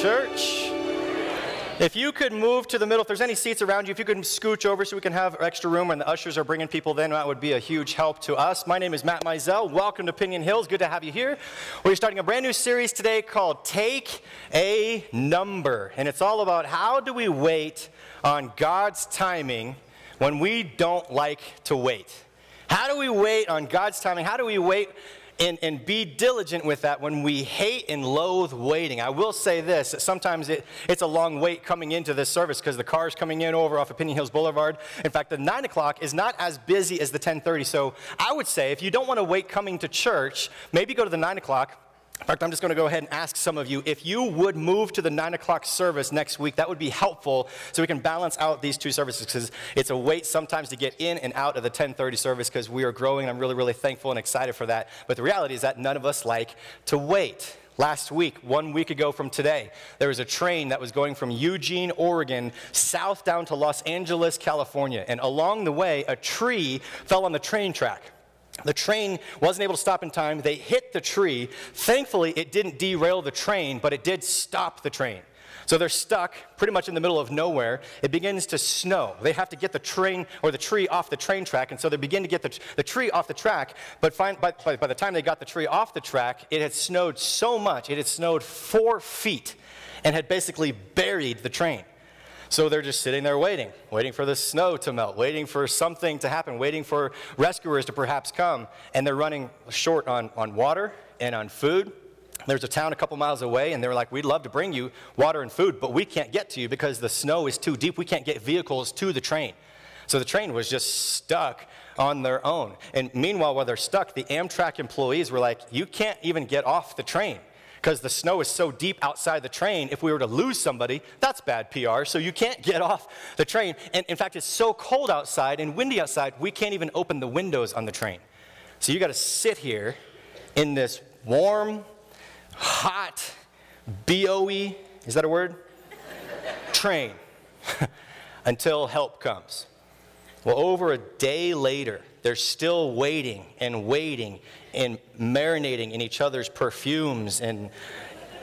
church. If you could move to the middle, if there's any seats around you, if you could scooch over so we can have extra room when the ushers are bringing people in, that would be a huge help to us. My name is Matt Mizell. Welcome to Piñon Hills. Good to have you here. We're starting a brand new series today called Take a Number. And it's all about how do we wait on God's timing when we don't like to wait? How do we wait on God's timing? How do we wait and, and be diligent with that when we hate and loathe waiting. I will say this sometimes it, it's a long wait coming into this service because the car's coming in over off of Piñon Hills Boulevard. In fact, the 9 o'clock is not as busy as the 1030. So I would say if you don't want to wait coming to church, maybe go to the 9 o'clock in fact, I'm just going to go ahead and ask some of you if you would move to the 9 o'clock service next week, that would be helpful so we can balance out these two services because it's a wait sometimes to get in and out of the 1030 service because we are growing I'm really, really thankful and excited for that. But the reality is that none of us like to wait. Last week, one week ago from today, there was a train that was going from Eugene, Oregon, south down to Los Angeles, California. And along the way, a tree fell on the train track. The train wasn't able to stop in time. They hit the tree. Thankfully, it didn't derail the train, but it did stop the train. So they're stuck pretty much in the middle of nowhere. It begins to snow. They have to get the train or the tree off the train track, and so they begin to get the, the tree off the track. But find, by, by, by the time they got the tree off the track, it had snowed so much, it had snowed four feet and had basically buried the train. So they're just sitting there waiting, waiting for the snow to melt, waiting for something to happen, waiting for rescuers to perhaps come. And they're running short on, on water and on food. There's a town a couple miles away, and they're like, We'd love to bring you water and food, but we can't get to you because the snow is too deep. We can't get vehicles to the train. So the train was just stuck on their own. And meanwhile, while they're stuck, the Amtrak employees were like, You can't even get off the train because the snow is so deep outside the train. If we were to lose somebody, that's bad PR. So you can't get off the train. And in fact, it's so cold outside and windy outside, we can't even open the windows on the train. So you got to sit here in this warm, hot, BOE, is that a word? train until help comes. Well, over a day later, they're still waiting and waiting and marinating in each other's perfumes and,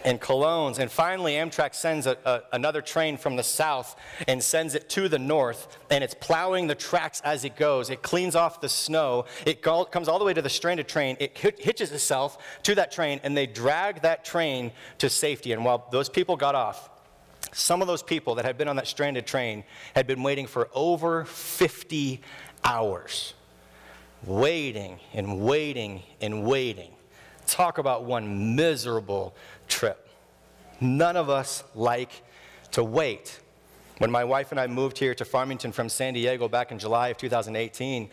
and colognes. And finally, Amtrak sends a, a, another train from the south and sends it to the north, and it's plowing the tracks as it goes. It cleans off the snow. It go, comes all the way to the stranded train. It hitches itself to that train, and they drag that train to safety. And while those people got off, some of those people that had been on that stranded train had been waiting for over 50 hours waiting and waiting and waiting. Talk about one miserable trip. None of us like to wait. When my wife and I moved here to Farmington from San Diego back in July of 2018,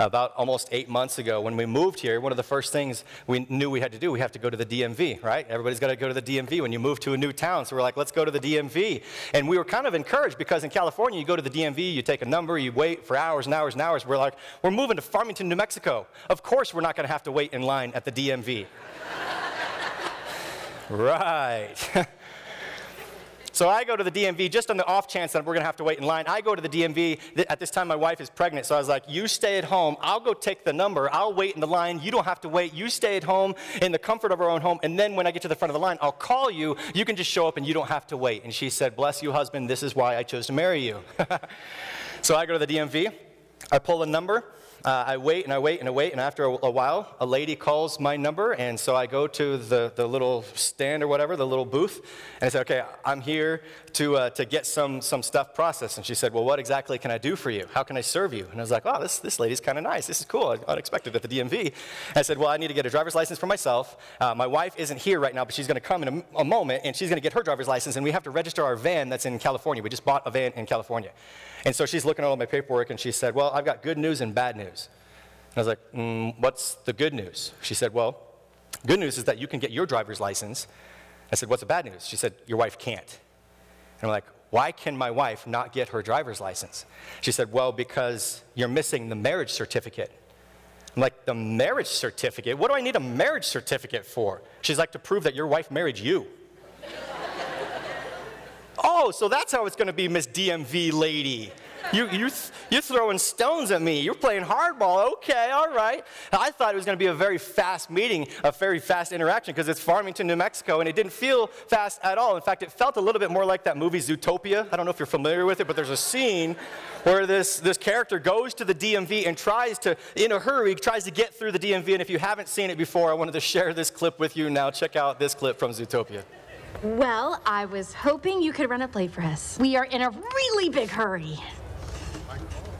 about almost eight months ago, when we moved here, one of the first things we knew we had to do, we have to go to the DMV, right? Everybody's got to go to the DMV when you move to a new town. So we're like, let's go to the DMV. And we were kind of encouraged because in California, you go to the DMV, you take a number, you wait for hours and hours and hours. We're like, we're moving to Farmington, New Mexico. Of course, we're not going to have to wait in line at the DMV. right. So I go to the DMV just on the off chance that we're going to have to wait in line. I go to the DMV. At this time, my wife is pregnant. So I was like, You stay at home. I'll go take the number. I'll wait in the line. You don't have to wait. You stay at home in the comfort of our own home. And then when I get to the front of the line, I'll call you. You can just show up and you don't have to wait. And she said, Bless you, husband. This is why I chose to marry you. so I go to the DMV. I pull a number. Uh, I wait and I wait and I wait, and after a, a, while, a lady calls my number, and so I go to the, the little stand or whatever, the little booth, and I say, Okay, I'm here to, uh, to get some, some stuff processed. And she said, Well, what exactly can I do for you? How can I serve you? And I was like, Oh, this, this lady's kind of nice. This is cool. Unexpected at the DMV. And I said, Well, I need to get a driver's license for myself. Uh, my wife isn't here right now, but she's going to come in a, a moment, and she's going to get her driver's license, and we have to register our van that's in California. We just bought a van in California. And so she's looking at all my paperwork, and she said, Well, I've got good news and bad news. I was like, mm, what's the good news? She said, well, good news is that you can get your driver's license. I said, what's the bad news? She said, your wife can't. And I'm like, why can my wife not get her driver's license? She said, well, because you're missing the marriage certificate. I'm like, the marriage certificate? What do I need a marriage certificate for? She's like, to prove that your wife married you. oh, so that's how it's going to be, Miss DMV lady. You, you, you're throwing stones at me. You're playing hardball. Okay, all right. I thought it was going to be a very fast meeting, a very fast interaction, because it's Farmington, New Mexico, and it didn't feel fast at all. In fact, it felt a little bit more like that movie Zootopia. I don't know if you're familiar with it, but there's a scene where this, this character goes to the DMV and tries to, in a hurry, tries to get through the DMV. And if you haven't seen it before, I wanted to share this clip with you now. Check out this clip from Zootopia. Well, I was hoping you could run a play for us. We are in a really big hurry.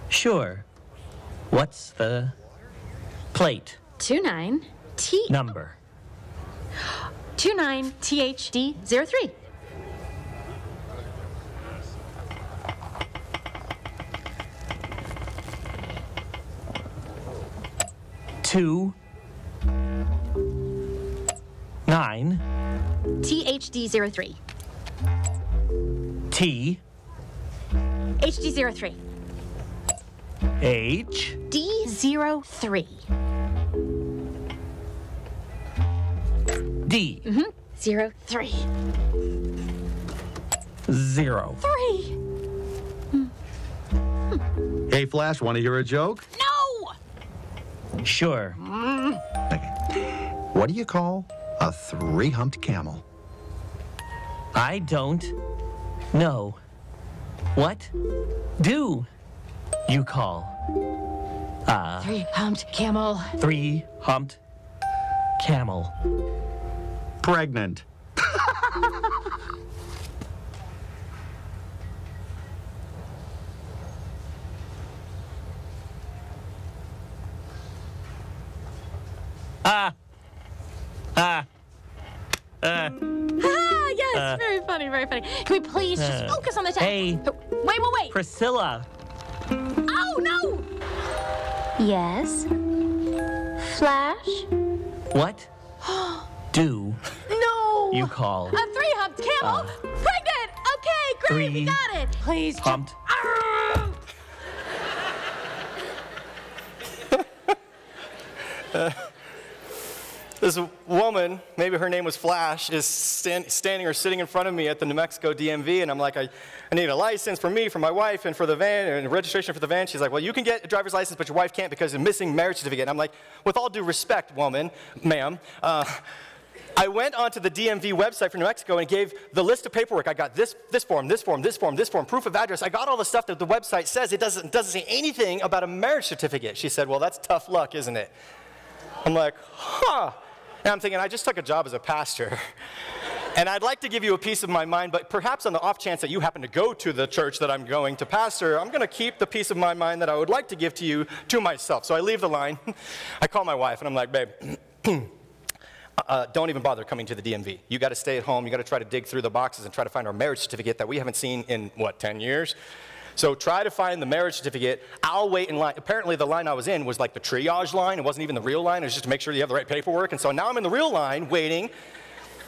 Sure. What's the plate? Two nine T Number. 29 T H D zero three. 2-9-t-h-d-03 t-h-d-03 H D03. D. Mm -hmm. Zero. Three. Mm. Mm. Hey, Flash, want to hear a joke? No! Sure. Mm. What do you call a three humped camel? I don't know. What? Do you call Three humped camel. three humped camel? Pregnant. Ah. Ah. Uh, Ah, yes, very funny, very funny. Can we please just uh, focus on the text? hey. Wait, wait, wait. Priscilla. No! Yes. Flash? What do No! you call A three humped camel? Uh, Pregnant! Okay, great, we got it. Please. just- humped! This woman, maybe her name was Flash, is stand, standing or sitting in front of me at the New Mexico DMV, and I'm like, I, I need a license for me, for my wife, and for the van, and registration for the van. She's like, Well, you can get a driver's license, but your wife can't because of missing marriage certificate. And I'm like, With all due respect, woman, ma'am, uh, I went onto the DMV website for New Mexico and gave the list of paperwork. I got this, this form, this form, this form, this form, proof of address. I got all the stuff that the website says. It doesn't, doesn't say anything about a marriage certificate. She said, Well, that's tough luck, isn't it? I'm like, huh. And I'm thinking, I just took a job as a pastor. And I'd like to give you a piece of my mind, but perhaps on the off chance that you happen to go to the church that I'm going to pastor, I'm going to keep the piece of my mind that I would like to give to you to myself. So I leave the line. I call my wife, and I'm like, babe, uh, don't even bother coming to the DMV. You got to stay at home. You got to try to dig through the boxes and try to find our marriage certificate that we haven't seen in, what, 10 years? So try to find the marriage certificate. I'll wait in line. Apparently, the line I was in was like the triage line. It wasn't even the real line. It was just to make sure you have the right paperwork. And so now I'm in the real line waiting.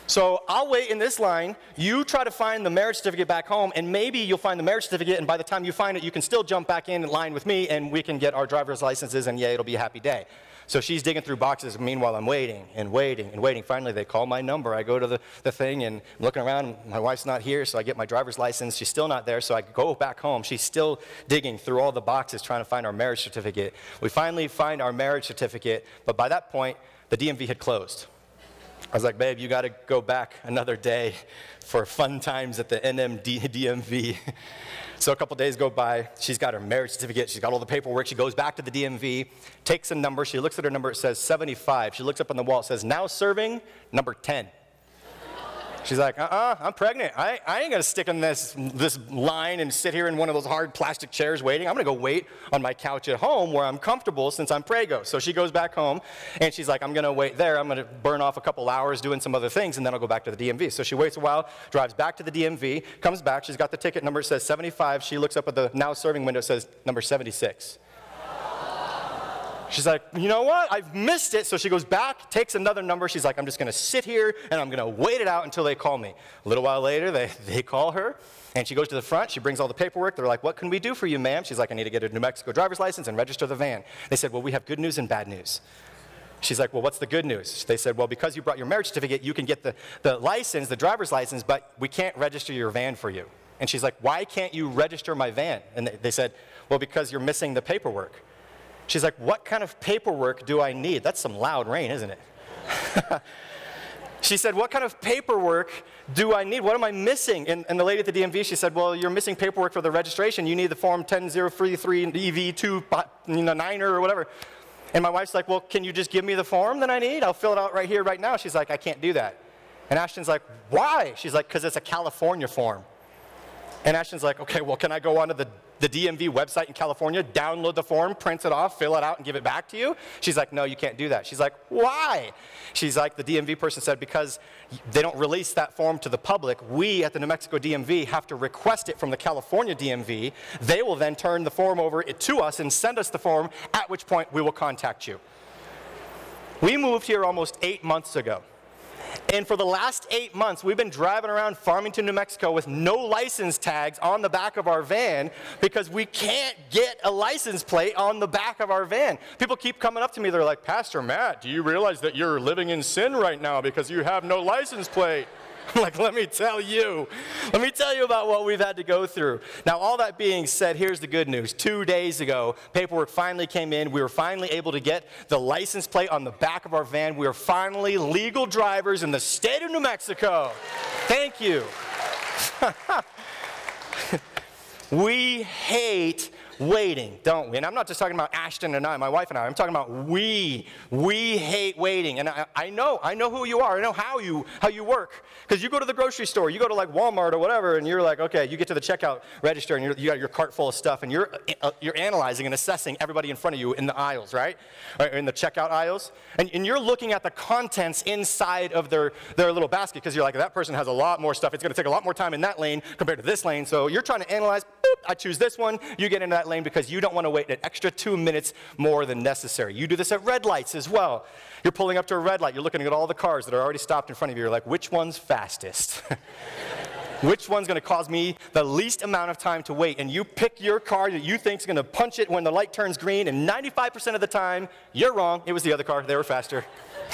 So I'll wait in this line. You try to find the marriage certificate back home, and maybe you'll find the marriage certificate. And by the time you find it, you can still jump back in line with me, and we can get our driver's licenses. And yeah, it'll be a happy day. So she's digging through boxes. Meanwhile, I'm waiting and waiting and waiting. Finally, they call my number. I go to the, the thing and I'm looking around. My wife's not here, so I get my driver's license. She's still not there, so I go back home. She's still digging through all the boxes trying to find our marriage certificate. We finally find our marriage certificate, but by that point, the DMV had closed. I was like, babe, you got to go back another day for fun times at the NMD DMV. So a couple days go by. She's got her marriage certificate. She's got all the paperwork. She goes back to the DMV, takes a number. She looks at her number. It says 75. She looks up on the wall. It says now serving number 10. She's like, uh-uh, I'm pregnant. I, I ain't gonna stick in this, this line and sit here in one of those hard plastic chairs waiting. I'm gonna go wait on my couch at home where I'm comfortable since I'm prego. So she goes back home and she's like, I'm gonna wait there. I'm gonna burn off a couple hours doing some other things and then I'll go back to the DMV. So she waits a while, drives back to the DMV, comes back. She's got the ticket number, says 75. She looks up at the now serving window, says number 76. She's like, you know what? I've missed it. So she goes back, takes another number. She's like, I'm just going to sit here and I'm going to wait it out until they call me. A little while later, they, they call her and she goes to the front. She brings all the paperwork. They're like, what can we do for you, ma'am? She's like, I need to get a New Mexico driver's license and register the van. They said, well, we have good news and bad news. She's like, well, what's the good news? They said, well, because you brought your marriage certificate, you can get the, the license, the driver's license, but we can't register your van for you. And she's like, Why can't you register my van? And they, they said, Well, because you're missing the paperwork. She's like, What kind of paperwork do I need? That's some loud rain, isn't it? she said, What kind of paperwork do I need? What am I missing? And, and, the lady at the DMV, she said, Well, you're missing paperwork for the registration. You need the form 10033 EV2 you know, or whatever. And my wife's like, Well, can you just give me the form that I need? I'll fill it out right here, right now. She's like, I can't do that. And Ashton's like, Why? She's like, Because it's a California form. And Ashton's like, Okay, well, can I go onto the the DMV website in California, download the form, print it off, fill it out, and give it back to you? She's like, no, you can't do that. She's like, why? She's like, the DMV person said, because they don't release that form to the public. We at the New Mexico DMV have to request it from the California DMV. They will then turn the form over to us and send us the form, at which point we will contact you. We moved here almost eight months ago. And for the last eight months, we've been driving around Farmington, New Mexico with no license tags on the back of our van because we can't get a license plate on the back of our van. People keep coming up to me, they're like, Pastor Matt, do you realize that you're living in sin right now because you have no license plate? like, let me tell you. Let me tell you about what we've had to go through. Now, all that being said, here's the good news. Two days ago, paperwork finally came in. We were finally able to get the license plate on the back of our van. We are finally legal drivers in the state of New Mexico. Thank you. we hate waiting, don't we? And I'm not just talking about Ashton and I, my wife and I. I'm talking about we. We hate waiting. And I, I know, I know who you are. I know how you how you work. Because you go to the grocery store, you go to like Walmart or whatever, and you're like, okay, you get to the checkout register and you got your cart full of stuff, and you're uh, you're analyzing and assessing everybody in front of you in the aisles, right? Or in the checkout aisles, and, and you're looking at the contents inside of their their little basket because you're like, that person has a lot more stuff. It's going to take a lot more time in that lane compared to this lane. So you're trying to analyze. Boop, I choose this one. You get into that lane because you don't want to wait an extra two minutes more than necessary. You do this at red lights as well. You're pulling up to a red light, you're looking at all the cars that are already stopped in front of you. You're like, which one's fastest? which one's going to cause me the least amount of time to wait? And you pick your car that you think is going to punch it when the light turns green, and 95% of the time, you're wrong. It was the other car. They were faster.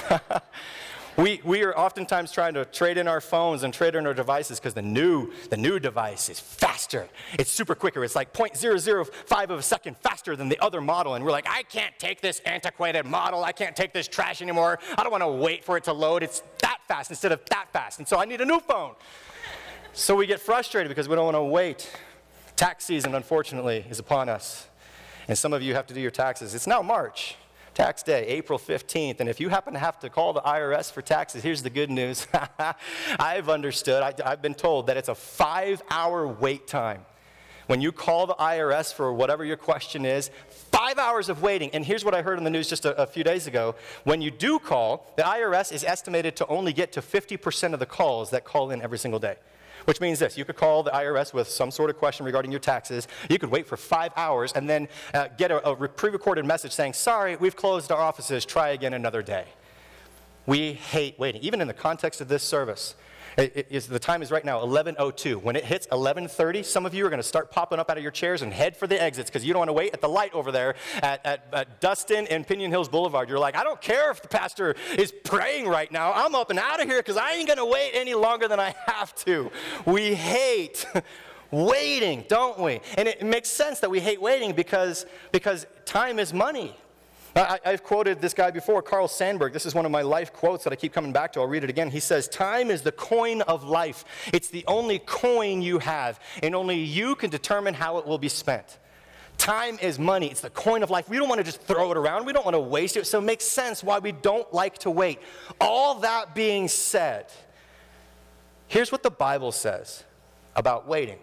We, we are oftentimes trying to trade in our phones and trade in our devices because the new, the new device is faster. It's super quicker. It's like 0.005 of a second faster than the other model. And we're like, I can't take this antiquated model. I can't take this trash anymore. I don't want to wait for it to load. It's that fast instead of that fast. And so I need a new phone. So we get frustrated because we don't want to wait. Tax season, unfortunately, is upon us. And some of you have to do your taxes. It's now March tax day, April 15th. And if you happen to have to call the IRS for taxes, here's the good news. I've understood, I, have been told that it's a five hour wait time. When you call the IRS for whatever your question is, five hours of waiting. And here's what I heard in the news just a, a few days ago. When you do call, the IRS is estimated to only get to 50% of the calls that call in every single day. Which means this you could call the IRS with some sort of question regarding your taxes. You could wait for five hours and then uh, get a, a pre recorded message saying, Sorry, we've closed our offices, try again another day. We hate waiting, even in the context of this service. It, the time is right now 11:02. When it hits 11:30, some of you are going to start popping up out of your chairs and head for the exits because you don't want to wait at the light over there at, at, at Dustin and Piñon Hills Boulevard. You're like, I don't care if the pastor is praying right now. I'm up and out of here because I ain't going to wait any longer than I have to. We hate waiting, don't we? And it makes sense that we hate waiting because, because time is money. I, have quoted this guy before, Carl Sandburg. This is one of my life quotes that I keep coming back to. I'll read it again. He says, Time is the coin of life. It's the only coin you have, and only you can determine how it will be spent. Time is money. It's the coin of life. We don't want to just throw it around. We don't want to waste it. So it makes sense why we don't like to wait. All that being said, here's what the Bible says about waiting.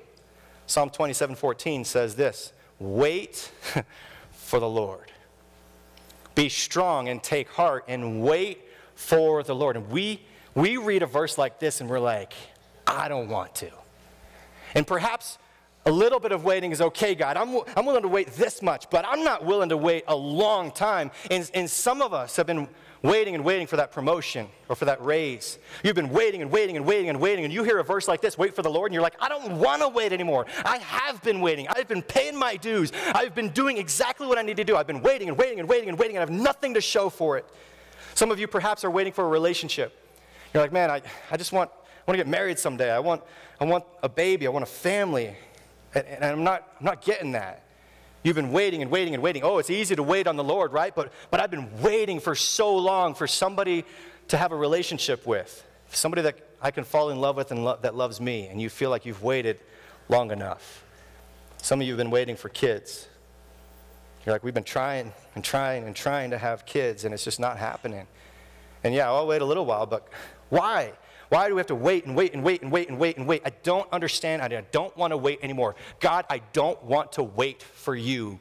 Psalm 27 14 says this Wait for the Lord. Be strong and take heart and wait for the Lord. And we, we read a verse like this and we're like, I don't want to. And perhaps a little bit of waiting is okay, God. I'm, I'm willing to wait this much, but I'm not willing to wait a long time. And, and some of us have been waiting and waiting for that promotion or for that raise. You've been waiting and waiting and waiting and waiting, and you hear a verse like this, wait for the Lord, and you're like, I don't want to wait anymore. I have been waiting. I've been paying my dues. I've been doing exactly what I need to do. I've been waiting and waiting and waiting and waiting, and I have nothing to show for it. Some of you perhaps are waiting for a relationship. You're like, man, I, I just want I want to get married someday. I want, I want a baby. I want a family. And, and I'm, not, I'm not getting that. You've been waiting and waiting and waiting. Oh, it's easy to wait on the Lord, right? But, but I've been waiting for so long for somebody to have a relationship with, somebody that I can fall in love with and lo- that loves me. And you feel like you've waited long enough. Some of you have been waiting for kids. You're like, we've been trying and trying and trying to have kids, and it's just not happening. And yeah, I'll wait a little while, but why? Why do we have to wait and wait and wait and wait and wait and wait? I don't understand. I don't want to wait anymore. God, I don't want to wait for you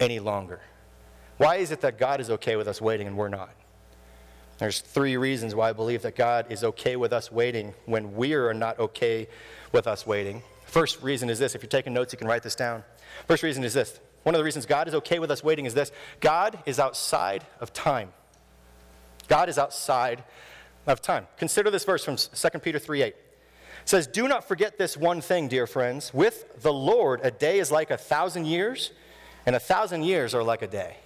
any longer. Why is it that God is okay with us waiting and we're not? There's three reasons why I believe that God is okay with us waiting when we are not okay with us waiting. First reason is this. If you're taking notes, you can write this down. First reason is this. One of the reasons God is okay with us waiting is this God is outside of time. God is outside of time. Consider this verse from 2 Peter 3 8. It says, Do not forget this one thing, dear friends. With the Lord, a day is like a thousand years, and a thousand years are like a day.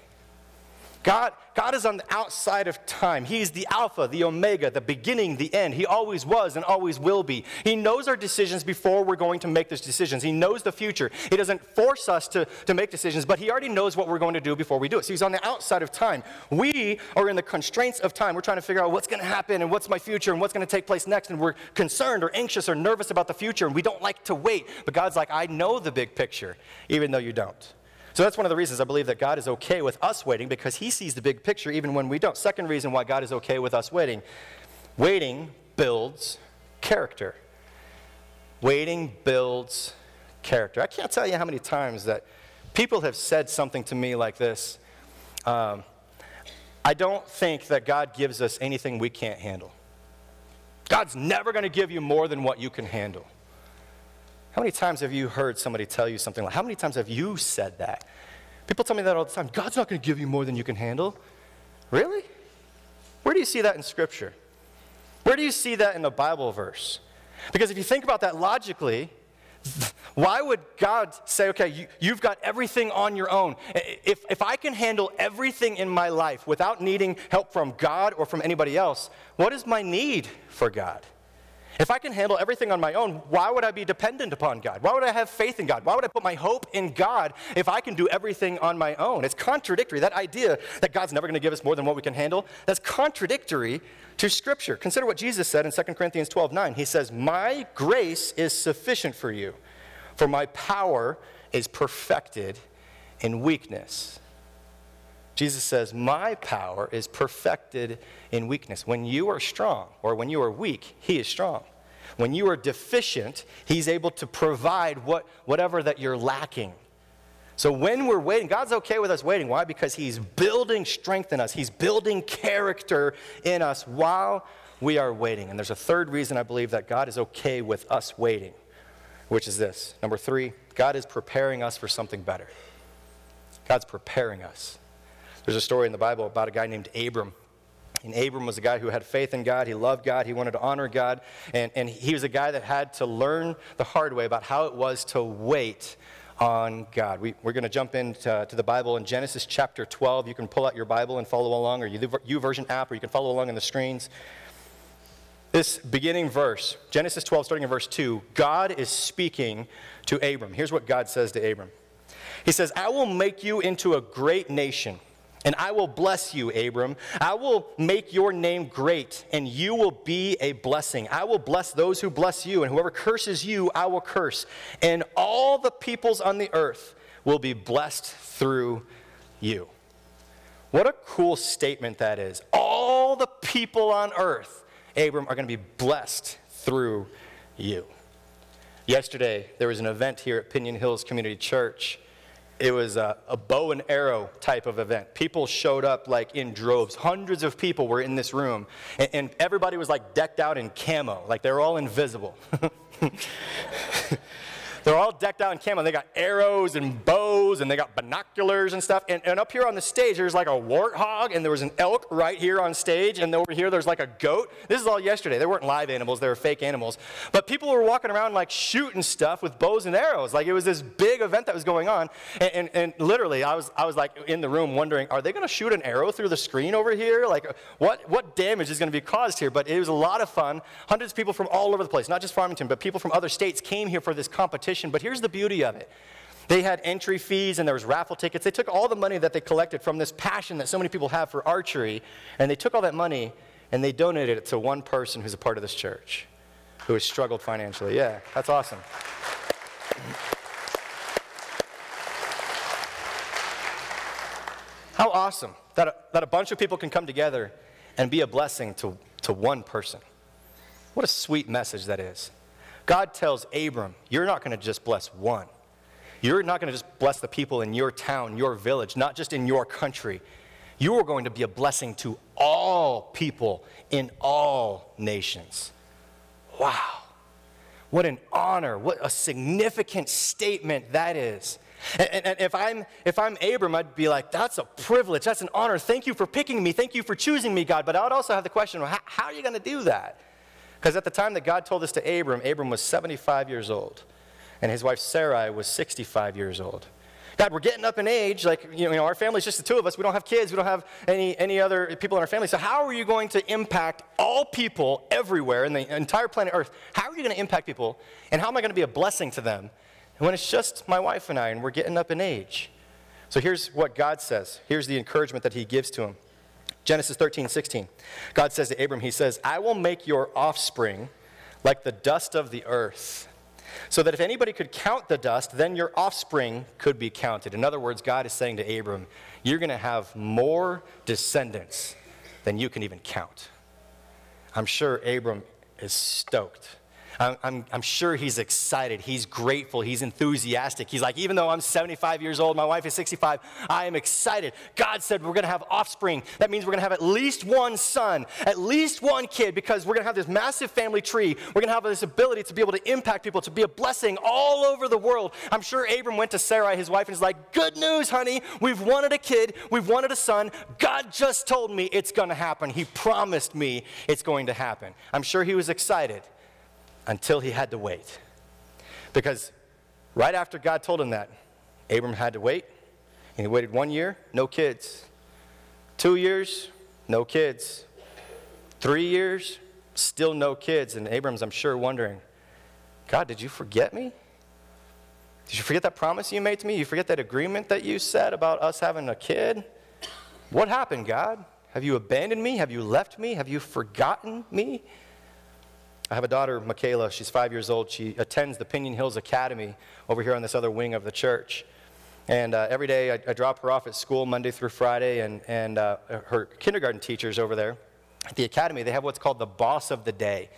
God, God is on the outside of time. He's the Alpha, the Omega, the beginning, the end. He always was and always will be. He knows our decisions before we're going to make those decisions. He knows the future. He doesn't force us to, to make decisions, but He already knows what we're going to do before we do it. So He's on the outside of time. We are in the constraints of time. We're trying to figure out what's going to happen and what's my future and what's going to take place next. And we're concerned or anxious or nervous about the future, and we don't like to wait. But God's like, I know the big picture, even though you don't. So that's one of the reasons I believe that God is okay with us waiting because he sees the big picture even when we don't. Second reason why God is okay with us waiting waiting builds character. Waiting builds character. I can't tell you how many times that people have said something to me like this. Um, I don't think that God gives us anything we can't handle. God's never going to give you more than what you can handle. How many times have you heard somebody tell you something like, how many times have you said that? People tell me that all the time. God's not going to give you more than you can handle. Really? Where do you see that in Scripture? Where do you see that in the Bible verse? Because if you think about that logically, why would God say, okay, you, have got everything on your own? If, if I can handle everything in my life without needing help from God or from anybody else, what is my need for God? If I can handle everything on my own, why would I be dependent upon God? Why would I have faith in God? Why would I put my hope in God if I can do everything on my own? It's contradictory. That idea that God's never going to give us more than what we can handle, that's contradictory to Scripture. Consider what Jesus said in 2 Corinthians 12 9. He says, My grace is sufficient for you, for my power is perfected in weakness. Jesus says, My power is perfected in weakness. When you are strong, or when you are weak, He is strong. When you are deficient, He's able to provide what, whatever that you're lacking. So when we're waiting, God's okay with us waiting. Why? Because He's building strength in us, He's building character in us while we are waiting. And there's a third reason I believe that God is okay with us waiting, which is this. Number three, God is preparing us for something better. God's preparing us. There's a story in the Bible about a guy named Abram. And Abram was a guy who had faith in God. He loved God. He wanted to honor God. And, and he was a guy that had to learn the hard way about how it was to wait on God. We, are going to jump into to the Bible in Genesis chapter 12. You can pull out your Bible and follow along, or YouVersion app, or you can follow along on the screens. This beginning verse, Genesis 12, starting in verse 2, God is speaking to Abram. Here's what God says to Abram He says, I will make you into a great nation. And I will bless you, Abram. I will make your name great, and you will be a blessing. I will bless those who bless you, and whoever curses you, I will curse. And all the peoples on the earth will be blessed through you. What a cool statement that is. All the people on earth, Abram, are going to be blessed through you. Yesterday, there was an event here at Piñon Hills Community Church it was a, a, bow and arrow type of event. People showed up like in droves. Hundreds of people were in this room, and, and everybody was like decked out in camo, like they were all invisible. They're all decked out in camo. They got arrows and bows and they got binoculars and stuff. And, and up here on the stage, there's like a warthog and there was an elk right here on stage. And over here, there's like a goat. This is all yesterday. They weren't live animals, they were fake animals. But people were walking around like shooting stuff with bows and arrows. Like it was this big event that was going on. And, and, and literally, I was, I was like in the room wondering, are they going to shoot an arrow through the screen over here? Like what, what damage is going to be caused here? But it was a lot of fun. Hundreds of people from all over the place, not just Farmington, but people from other states came here for this competition competition. But here's the beauty of it. They had entry fees and there was raffle tickets. They took all the money that they collected from this passion that so many people have for archery, and they took all that money and they donated it to one person who's a part of this church who has struggled financially. Yeah, that's awesome. How awesome that a, that a bunch of people can come together and be a blessing to, to one person. What a sweet message that is. God tells Abram, You're not going to just bless one. You're not going to just bless the people in your town, your village, not just in your country. You are going to be a blessing to all people in all nations. Wow. What an honor. What a significant statement that is. And, and, if, I'm, if I'm Abram, I'd be like, that's a privilege. That's an honor. Thank you for picking me. Thank you for choosing me, God. But I would also have the question well, how, how are you going to do that? Because at the time that God told this to Abram, Abram was 75 years old, and his wife Sarai was 65 years old. God, we're getting up in age. Like, you know, our family's just the two of us. We don't have kids. We don't have any, any other people in our family. So, how are you going to impact all people everywhere in the entire planet Earth? How are you going to impact people? And how am I going to be a blessing to them when it's just my wife and I and we're getting up in age? So, here's what God says. Here's the encouragement that He gives to him. Genesis 13, 16. God says to Abram, He says, I will make your offspring like the dust of the earth, so that if anybody could count the dust, then your offspring could be counted. In other words, God is saying to Abram, You're going to have more descendants than you can even count. I'm sure Abram is stoked. I'm, I'm, I'm, sure he's excited. He's grateful. He's enthusiastic. He's like, even though I'm 75 years old, my wife is 65, I am excited. God said we're going to have offspring. That means we're going to have at least one son, at least one kid, because we're going to have this massive family tree. We're going to have this ability to be able to impact people, to be a blessing all over the world. I'm sure Abram went to Sarai, his wife, and he's like, Good news, honey. We've wanted a kid. We've wanted a son. God just told me it's going to happen. He promised me it's going to happen. I'm sure he was excited until he had to wait. Because right after God told him that, Abram had to wait. And he waited one year, no kids. Two years, no kids. Three years, still no kids. And Abram's, I'm sure, wondering, God, did you forget me? Did you forget that promise you made to me? You forget that agreement that you said about us having a kid? What happened, God? Have you abandoned me? Have you left me? Have you forgotten me? I have a daughter, Michaela. She's five years old. She attends the Piñon Hills Academy over here on this other wing of the church. And uh, every day I, I, drop her off at school Monday through Friday, and, and uh, her kindergarten teachers over there at the academy, they have what's called the boss of the day.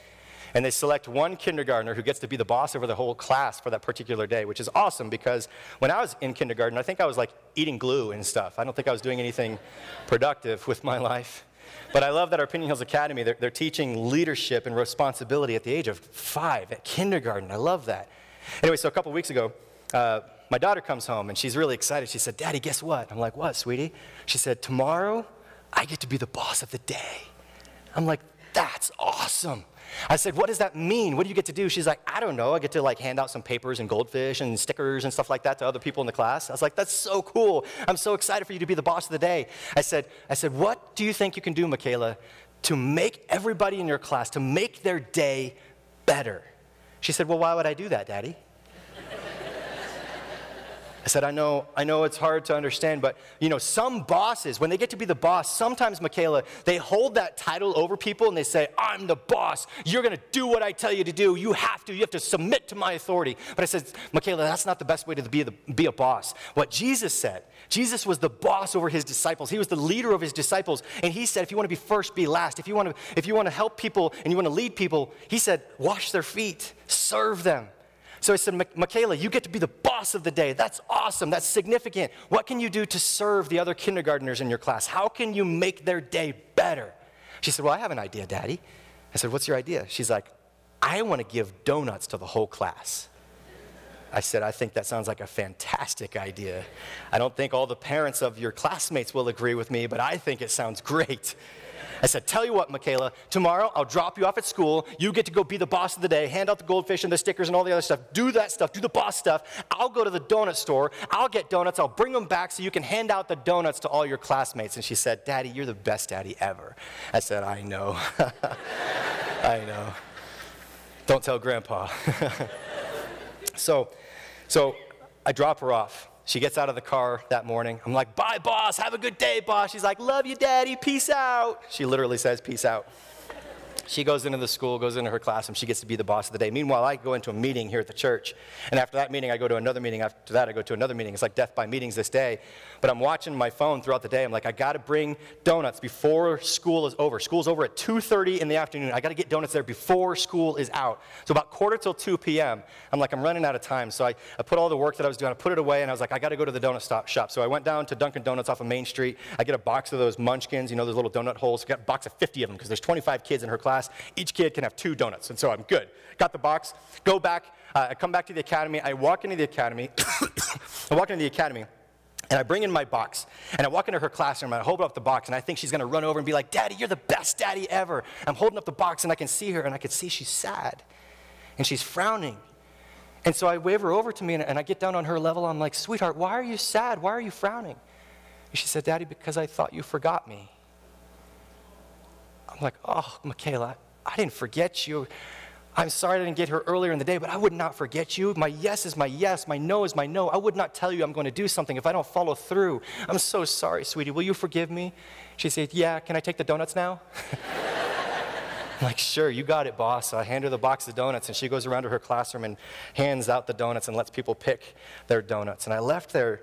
And they select one kindergartner who gets to be the boss over the whole class for that particular day, which is awesome because when I was in kindergarten, I think I was like eating glue and stuff. I don't think I was doing anything productive with my life. But I love that our Piñon Hills Academy, they're, they're teaching leadership and responsibility at the age of five, at kindergarten. I love that. Anyway, so a couple weeks ago, uh, my daughter comes home and she's really excited. She said, Daddy, guess what? I'm like, What, sweetie? She said, Tomorrow, I get to be the boss of the day. I'm like, That's awesome. I said, What does that mean? What do you get to do? She's like, I don't know. I get to like hand out some papers and goldfish and stickers and stuff like that to other people in the class. I was like, That's so cool. I'm so excited for you to be the boss of the day. I said, I said, What do you think you can do, Michaela, to make everybody in your class, to make their day better? She said, Well, why would I do that, Daddy? I said, I know, I know it's hard to understand, but you know, some bosses, when they get to be the boss, sometimes, Michaela, they hold that title over people and they say, I'm the boss. You're gonna do what I tell you to do. You have to, you have to submit to my authority. But I said, Michaela, that's not the best way to be, the, be a boss. What Jesus said, Jesus was the boss over his disciples. He was the leader of his disciples. And he said, if you want to be first, be last. If you want to, if you want to help people and you want to lead people, he said, wash their feet, serve them. So I said, Michaela, you get to be the boss of the day. That's awesome. That's significant. What can you do to serve the other kindergartners in your class? How can you make their day better? She said, Well, I have an idea, Daddy. I said, What's your idea? She's like, I want to give donuts to the whole class. I said, I think that sounds like a fantastic idea. I don't think all the parents of your classmates will agree with me, but I think it sounds great. I said, Tell you what, Michaela, tomorrow I'll drop you off at school. You get to go be the boss of the day, hand out the goldfish and the stickers and all the other stuff. Do that stuff, do the boss stuff. I'll go to the donut store. I'll get donuts. I'll bring them back so you can hand out the donuts to all your classmates. And she said, Daddy, you're the best daddy ever. I said, I know. I know. Don't tell Grandpa. so, so I drop her off. She gets out of the car that morning. I'm like, bye, boss. Have a good day, boss. She's like, love you, daddy. Peace out. She literally says, peace out. She goes into the school, goes into her classroom. She gets to be the boss of the day. Meanwhile, I go into a meeting here at the church. And after that meeting, I go to another meeting. After that, I go to another meeting. It's like death by meetings this day. But I'm watching my phone throughout the day. I'm like, I got to bring donuts before school is over. School's over at 2.30 in the afternoon. I got to get donuts there before school is out. So about quarter till 2 p.m., I'm like, I'm running out of time. So I, I put all the work that I was doing, I put it away, and I was like, I got to go to the donut stop shop. So I went down to Dunkin' Donuts off of Main Street. I get a box of those munchkins, you know, those little donut holes. I got a box of 50 of them because there's 25 kids in her class. Each kid can have two donuts. And so I'm good. Got the box, go back, uh, I come back to the academy. I walk into the academy. I walk into the academy. And I bring in my box, and I walk into her classroom, and I hold up the box, and I think she's gonna run over and be like, Daddy, you're the best daddy ever. I'm holding up the box, and I can see her, and I can see she's sad, and she's frowning. And so I wave her over to me, and, and I get down on her level. I'm like, Sweetheart, why are you sad? Why are you frowning? And she said, Daddy, because I thought you forgot me. I'm like, Oh, Michaela, I didn't forget you. I'm sorry I didn't get here earlier in the day, but I would not forget you. My yes is my yes, my no is my no. I would not tell you I'm going to do something if I don't follow through. I'm so sorry, sweetie. Will you forgive me? She said, Yeah, can I take the donuts now? I'm like, sure, you got it, boss. I hand her the box of donuts, and she goes around to her classroom and hands out the donuts and lets people pick their donuts. And I left there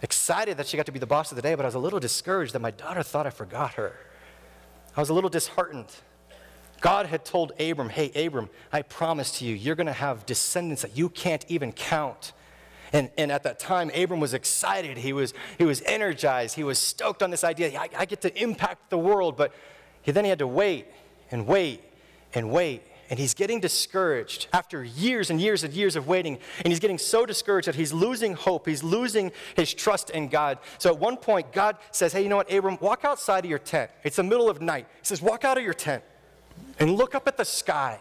excited that she got to be the boss of the day, but I was a little discouraged that my daughter thought I forgot her. I was a little disheartened. God had told Abram, Hey, Abram, I promise to you, you're going to have descendants that you can't even count. And, and at that time, Abram was excited. He was, he was energized. He was stoked on this idea. I, I get to impact the world. But he, then he had to wait and wait and wait. And he's getting discouraged after years and years and years of waiting. And he's getting so discouraged that he's losing hope. He's losing his trust in God. So at one point, God says, Hey, you know what, Abram, walk outside of your tent. It's the middle of night. He says, Walk out of your tent and look up at the sky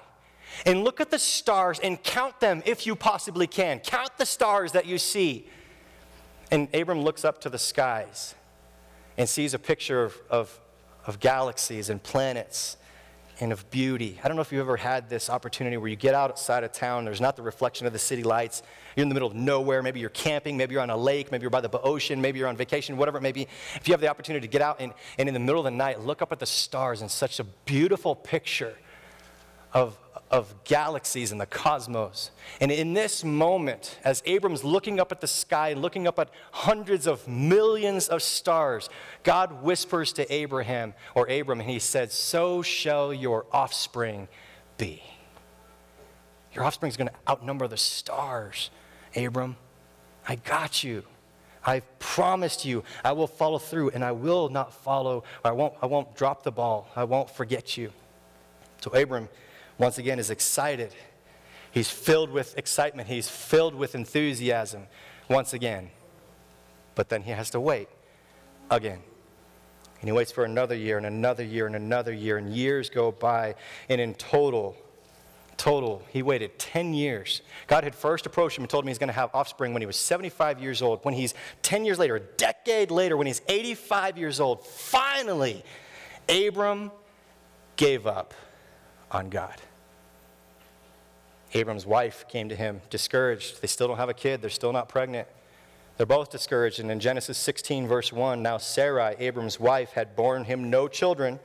and look at the stars and count them if you possibly can. Count the stars that you see. And Abram looks up to the skies and sees a picture of, of, of galaxies and planets and of beauty. I don't know if you've ever had this opportunity where you get outside of town, there's not the reflection of the city lights, you're in the middle of nowhere, maybe you're camping, maybe you're on a lake, maybe you're by the ocean, maybe you're on vacation, whatever it may be. If you have the opportunity to get out and, and in the middle of the night look up at the stars and such a beautiful picture of, of galaxies in the cosmos. And in this moment, as Abram's looking up at the sky, looking up at hundreds of millions of stars, God whispers to Abraham or Abram, and he said, So shall your offspring be. Your offspring is going to outnumber the stars, Abram. I got you. I've promised you I will follow through and I will not follow, I won't, I won't drop the ball. I won't forget you. So Abram, once again, is excited. He's filled with excitement. He's filled with enthusiasm once again. But then he has to wait again. And he waits for another year and another year and another year, and years go by. And in total, total, he waited 10 years. God had first approached him and told him he's going to have offspring when he was 75 years old. When he's 10 years later, a decade later, when he's 85 years old, finally, Abram gave up on God. Abram's wife came to him discouraged. They still don't have a kid, they're still not pregnant. They're both discouraged. And in Genesis 16, verse 1, now Sarai, Abram's wife, had borne him no children,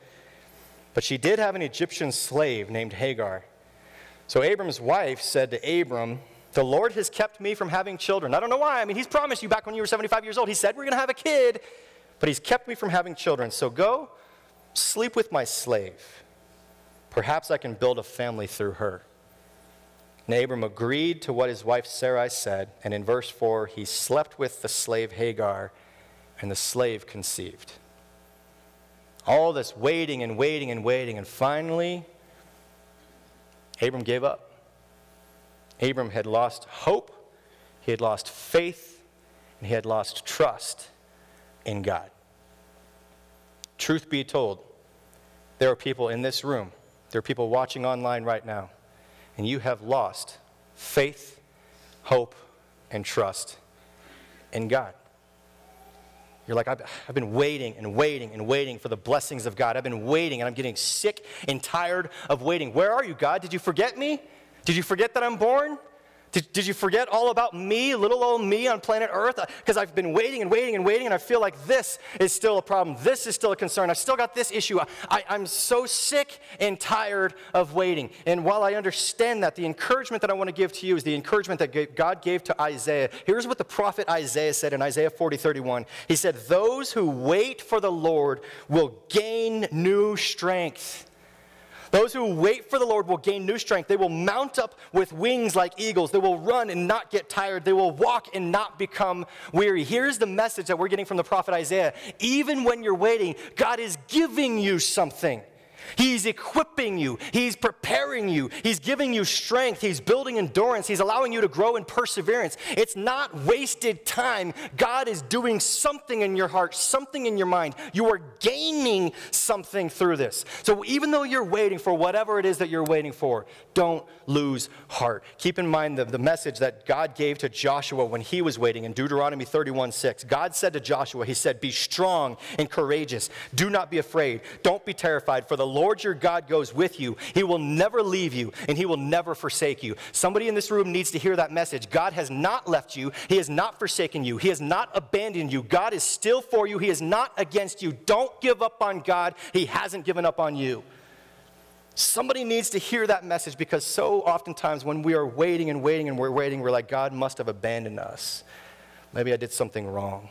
but she did have an Egyptian slave named Hagar. So Abram's wife said to Abram, The Lord has kept me from having children. I don't know why. I mean, he's promised you back when you were 75 years old. He said, We're going to have a kid, but he's kept me from having children. So go sleep with my slave. Perhaps I can build a family through her. And Abram agreed to what his wife Sarai said, and in verse 4, he slept with the slave Hagar, and the slave conceived. All this waiting and waiting and waiting, and finally, Abram gave up. Abram had lost hope He had lost faith and he had lost trust in God. Truth be told, there are people in this room, there are people watching online right now, and you have lost faith, hope, and trust in God. You're like, I've, been waiting and waiting and waiting for the blessings of God. I've been waiting and I'm getting sick and tired of waiting. Where are you, God? Did you forget me? Did you forget that I'm born? Did, did you forget all about me, little old me on planet Earth? Uh, because I've been waiting and waiting and waiting, and I feel like this is still a problem. This is still a concern. I've still got this issue. I, I'm so sick and tired of waiting. And while I understand that, the encouragement that I want to give to you is the encouragement that God gave to Isaiah. Here's what the prophet Isaiah said in Isaiah 40 31. He said, Those who wait for the Lord will gain new strength. Those who wait for the Lord will gain new strength. They will mount up with wings like eagles. They will run and not get tired. They will walk and not become weary. Here's the message that we're getting from the prophet Isaiah. Even when you're waiting, God is giving you something. He's equipping you, He's preparing you, He's giving you strength, He's building endurance, He's allowing you to grow in perseverance. It's not wasted time. God is doing something in your heart, something in your mind. You are gaining something through this. So even though you're waiting for whatever it is that you're waiting for, don't lose heart. Keep in mind the, the message that God gave to Joshua when he was waiting in Deuteronomy 31 6. God said to Joshua, He said, Be strong and courageous. Do not be afraid. Don't be terrified, for the Lord Lord your God goes with you. He will never leave you and he will never forsake you. Somebody in this room needs to hear that message. God has not left you, he has not forsaken you, he has not abandoned you. God is still for you, he is not against you. Don't give up on God, he hasn't given up on you. Somebody needs to hear that message because so oftentimes when we are waiting and waiting and we're waiting, we're like, God must have abandoned us. Maybe I did something wrong.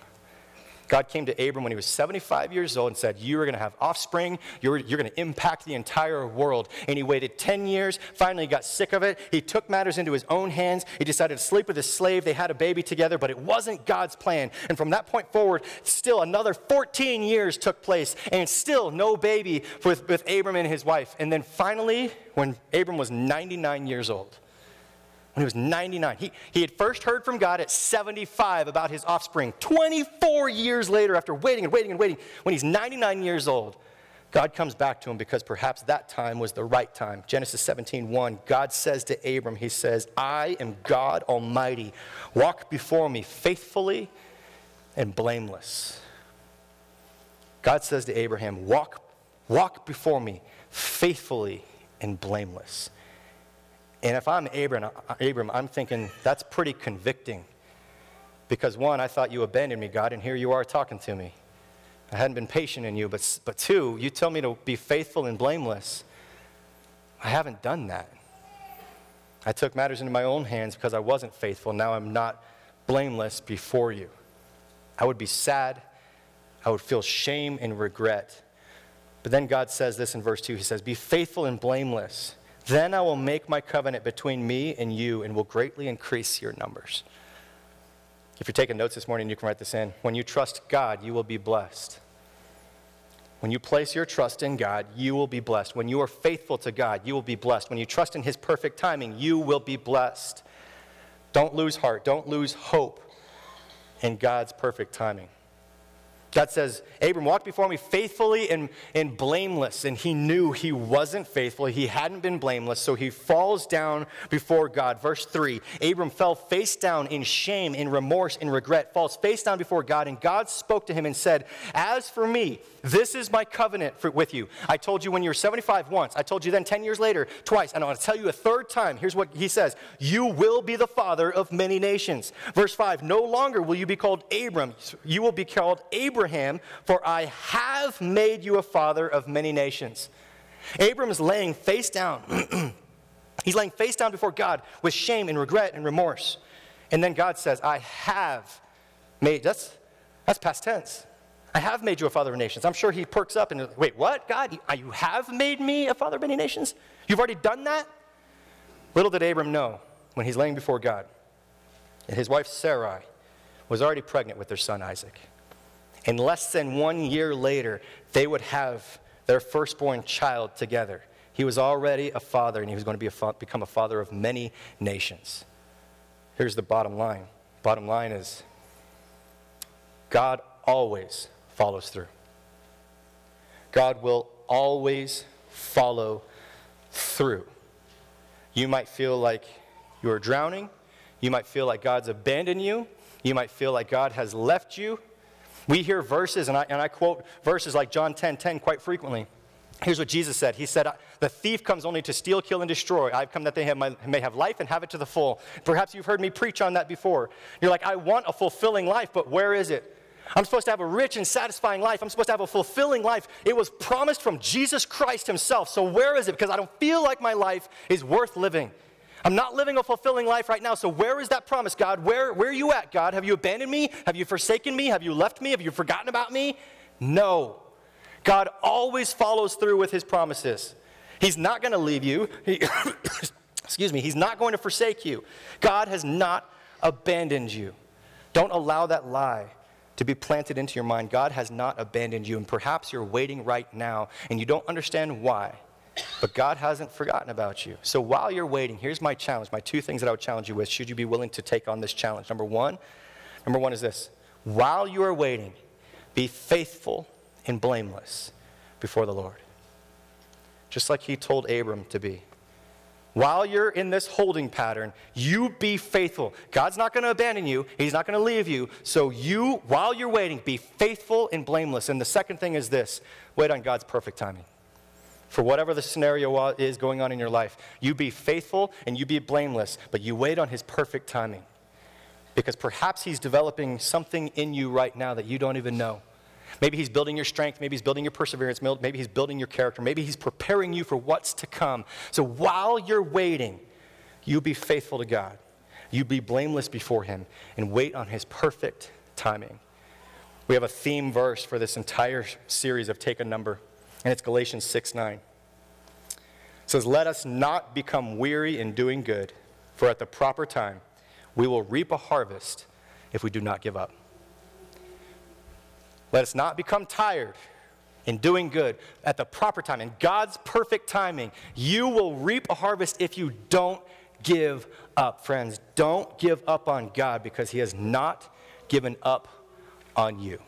God came to Abram when he was 75 years old and said, You are going to have offspring. You're, you're going to impact the entire world. And he waited 10 years. Finally, he got sick of it. He took matters into his own hands. He decided to sleep with his slave. They had a baby together, but it wasn't God's plan. And from that point forward, still another 14 years took place, and still no baby with, with Abram and his wife. And then finally, when Abram was 99 years old, when he was 99. He, he had first heard from God at 75 about his offspring. 24 years later, after waiting and waiting and waiting, when he's 99 years old, God comes back to him because perhaps that time was the right time. Genesis 17, 1, God says to Abram, He says, I am God Almighty. Walk before me faithfully and blameless. God says to Abraham, Walk, walk before me faithfully and blameless. And if I'm Abram, Abram, I'm thinking that's pretty convicting. Because one, I thought you abandoned me, God, and here you are talking to me. I hadn't been patient in you. But, but two, you tell me to be faithful and blameless. I haven't done that. I took matters into my own hands because I wasn't faithful. Now I'm not blameless before you. I would be sad. I would feel shame and regret. But then God says this in verse 2 He says, Be faithful and blameless then I will make my covenant between me and you and will greatly increase your numbers. If you're taking notes this morning, you can write this in. When you trust God, you will be blessed. When you place your trust in God, you will be blessed. When you are faithful to God, you will be blessed. When you trust in His perfect timing, you will be blessed. Don't lose heart. Don't lose hope in God's perfect timing. God says, Abram walked before me faithfully and, and blameless. And he knew he wasn't faithful. He hadn't been blameless. So he falls down before God. Verse 3 Abram fell face down in shame, in remorse, in regret, falls face down before God. And God spoke to him and said, As for me, this is my covenant for, with you. I told you when you were 75 once. I told you then 10 years later twice. And I want to tell you a third time. Here's what he says You will be the father of many nations. Verse 5 No longer will you be called Abram, you will be called Abraham For I have made you a father of many nations. Abram is laying face down. He's laying face down before God with shame and regret and remorse. And then God says, I have made, that's, that's past tense. I have made you a father of nations. I'm sure he perks up and, wait, what? God, you have made me a father of many nations? You've already done that? Little did Abram know when he's laying before God that his wife Sarai was already pregnant with their son Isaac. And less than one year later, they would have their firstborn child together. He was already a father, and he was going to be a fa- become a father of many nations. Here's the bottom line Bottom line is, God always follows through. God will always follow through. You might feel like you're drowning. You might feel like God's abandoned you. You might feel like God has left you. We hear verses, and I, and I quote verses like John 10 10 quite frequently. Here's what Jesus said He said, The thief comes only to steal, kill, and destroy. I've come that they my, may have life and have it to the full. Perhaps you've heard me preach on that before. You're like, I want a fulfilling life, but where is it? I'm supposed to have a rich and satisfying life. I'm supposed to have a fulfilling life. It was promised from Jesus Christ Himself. So where is it? Because I don't feel like my life is worth living. I'm not living a fulfilling life right now. So where is that promise, God? Where, where are you at, God? Have you abandoned me? Have you forsaken me? Have you left me? Have you forgotten about me? No. God always follows through with his promises. He's not going to leave you. He, excuse me, he's not going to forsake you. God has not abandoned you. Don't allow that lie to be planted into your mind. God has not abandoned you, and perhaps you're waiting right now and you don't understand why. But God hasn't forgotten about you. So while you're waiting, here's my challenge, my two things that I would challenge you with, should you be willing to take on this challenge. Number one, number one is this. While you are waiting, be faithful and blameless before the Lord. Just like he told Abram to be. While you're in this holding pattern, you be faithful. God's not going to abandon you, He's not going to leave you. So, you, while you're waiting, be faithful and blameless. And the second thing is this wait on God's perfect timing. For whatever the scenario is going on in your life, you be faithful and you be blameless, but you wait on His perfect timing. Because perhaps He's developing something in you right now that you don't even know. Maybe he's building your strength. Maybe he's building your perseverance. Maybe he's building your character. Maybe he's preparing you for what's to come. So while you're waiting, you be faithful to God. You be blameless before him and wait on his perfect timing. We have a theme verse for this entire series of Take a Number, and it's Galatians 6 9. It says, Let us not become weary in doing good, for at the proper time we will reap a harvest if we do not give up. Let us not become tired in doing good at the proper time, in God's perfect timing. You will reap a harvest if you don't give up, friends. Don't give up on God because He has not given up on you.